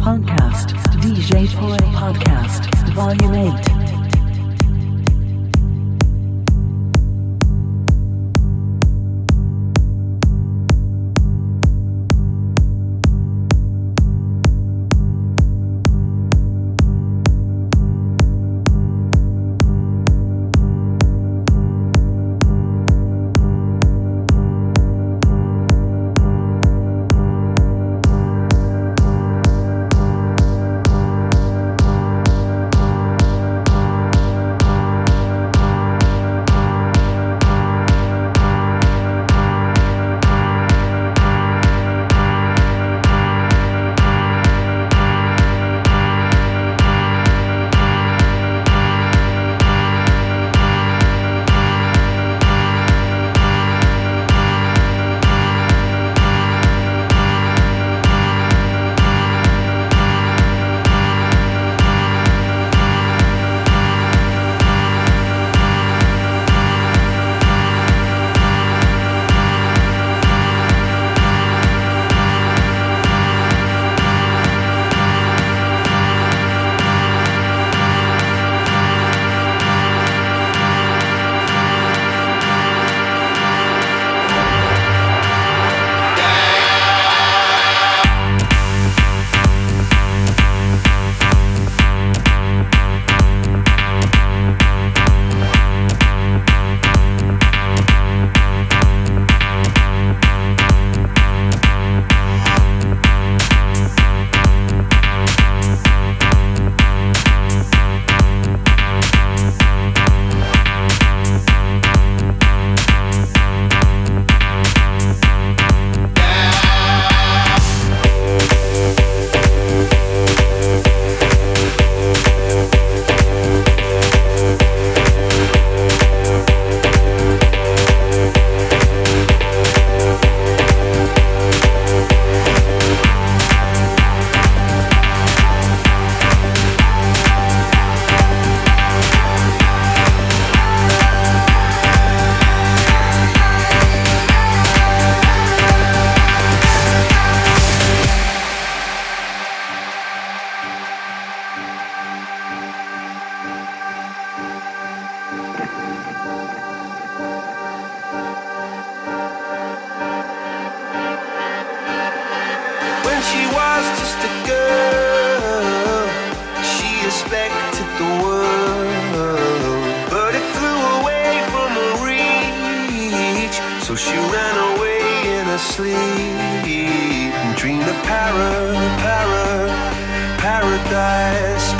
Podcast, DJ Toy Podcast, Volume 8. just girl. She expected the world, but it flew away from her reach. So she ran away in her sleep and dreamed of para, para, paradise.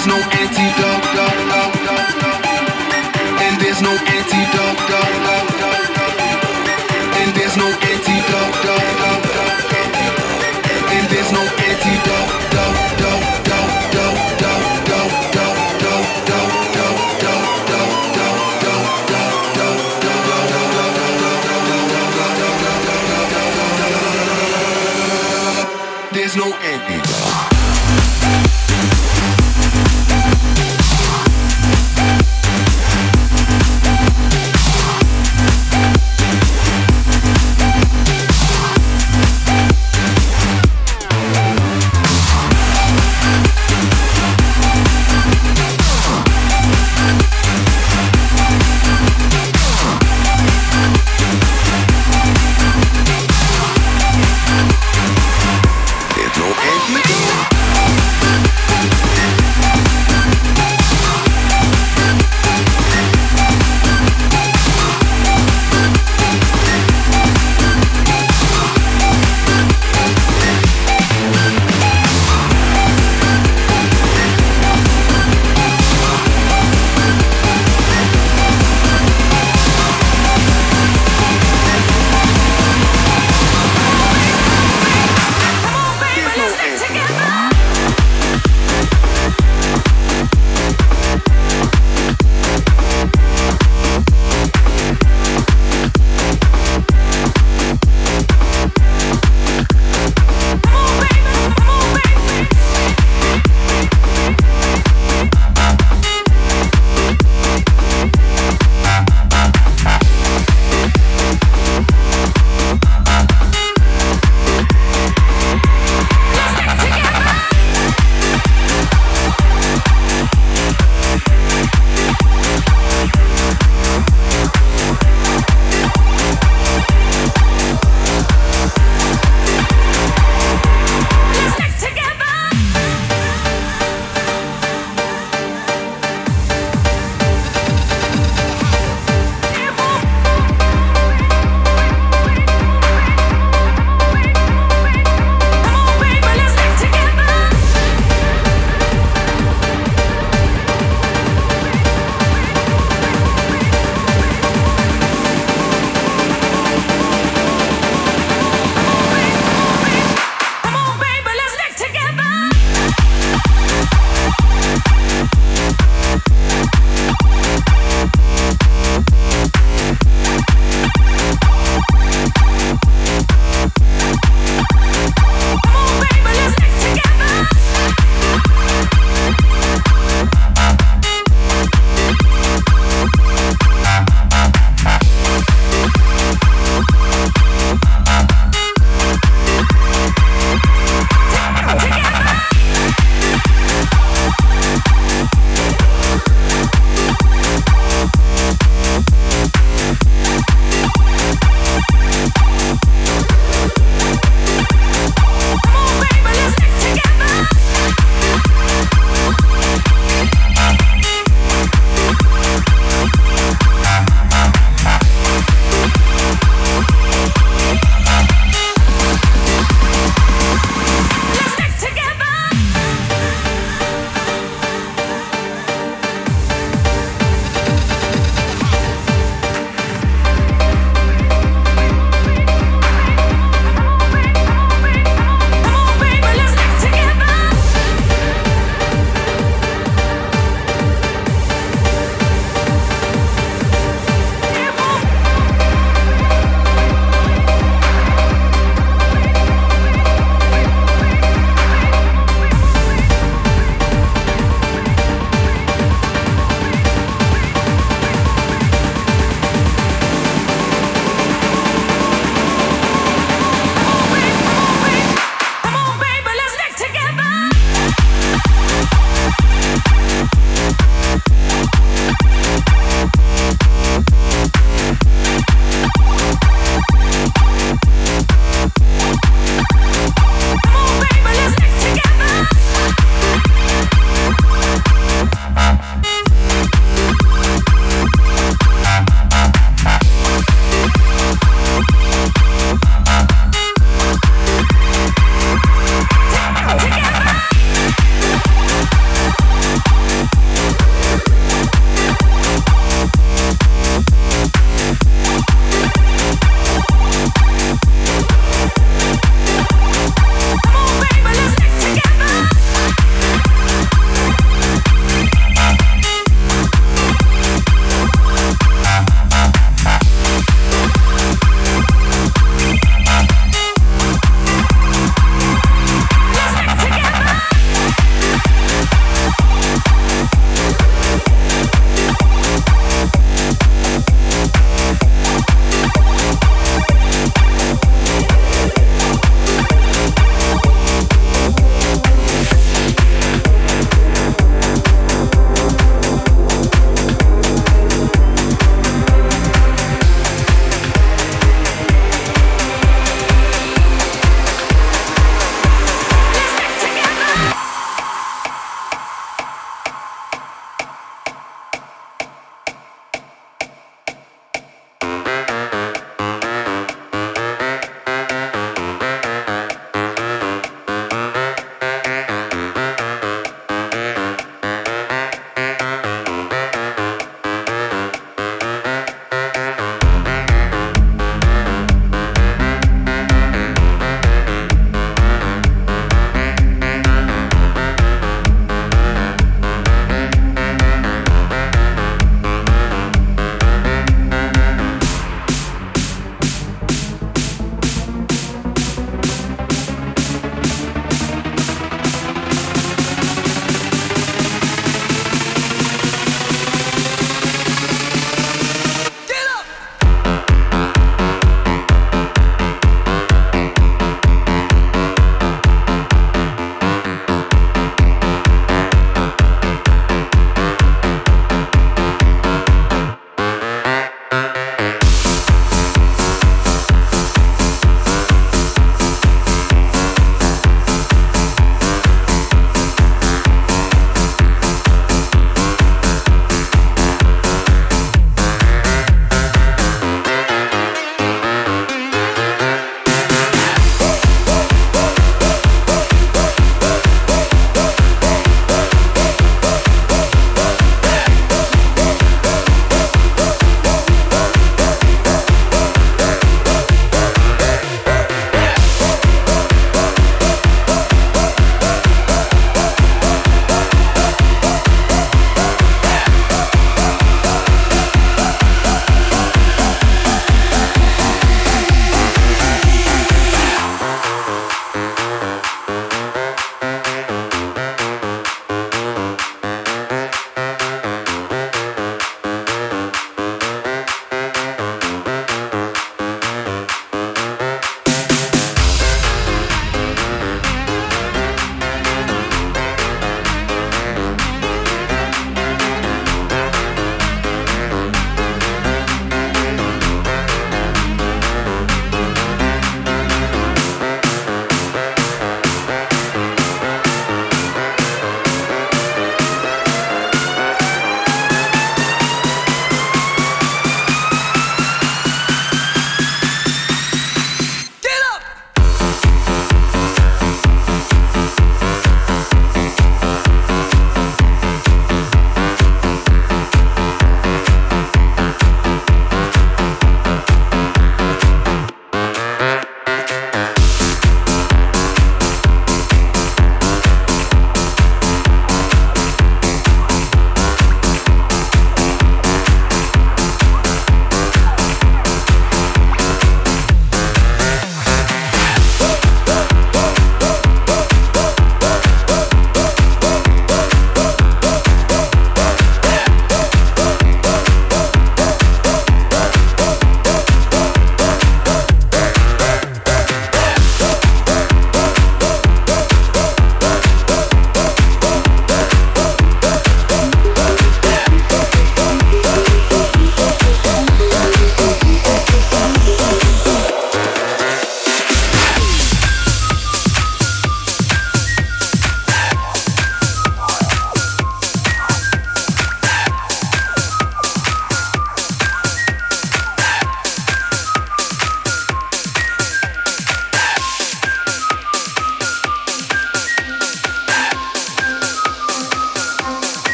there's no antidote. And there's no antidote.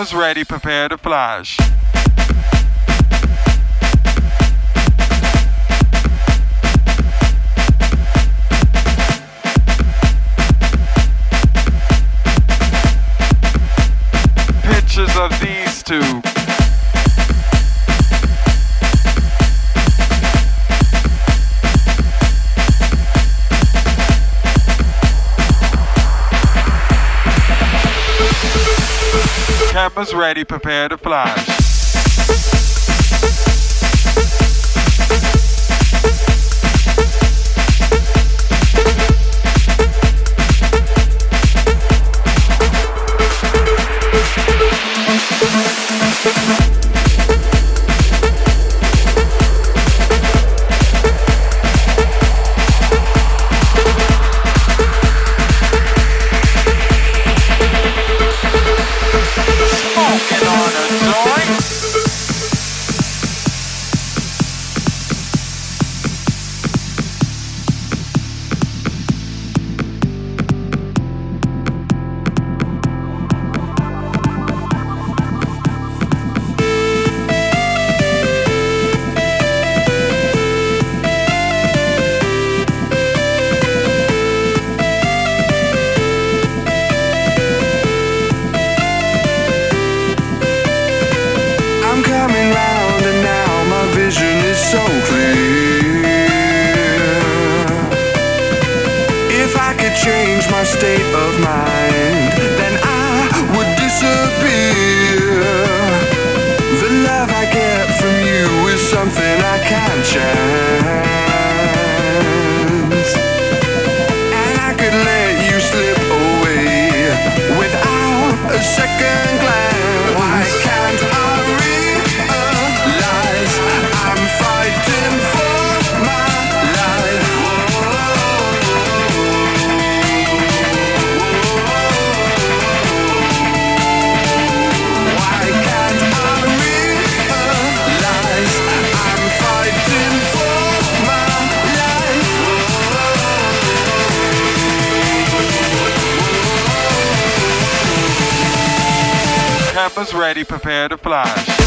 Cameras ready, prepare to flash. Cameras ready, prepare to flash. Love I get from you is something I can't chance. And I could let you slip away without a second glance. Cameras ready, prepare to flash.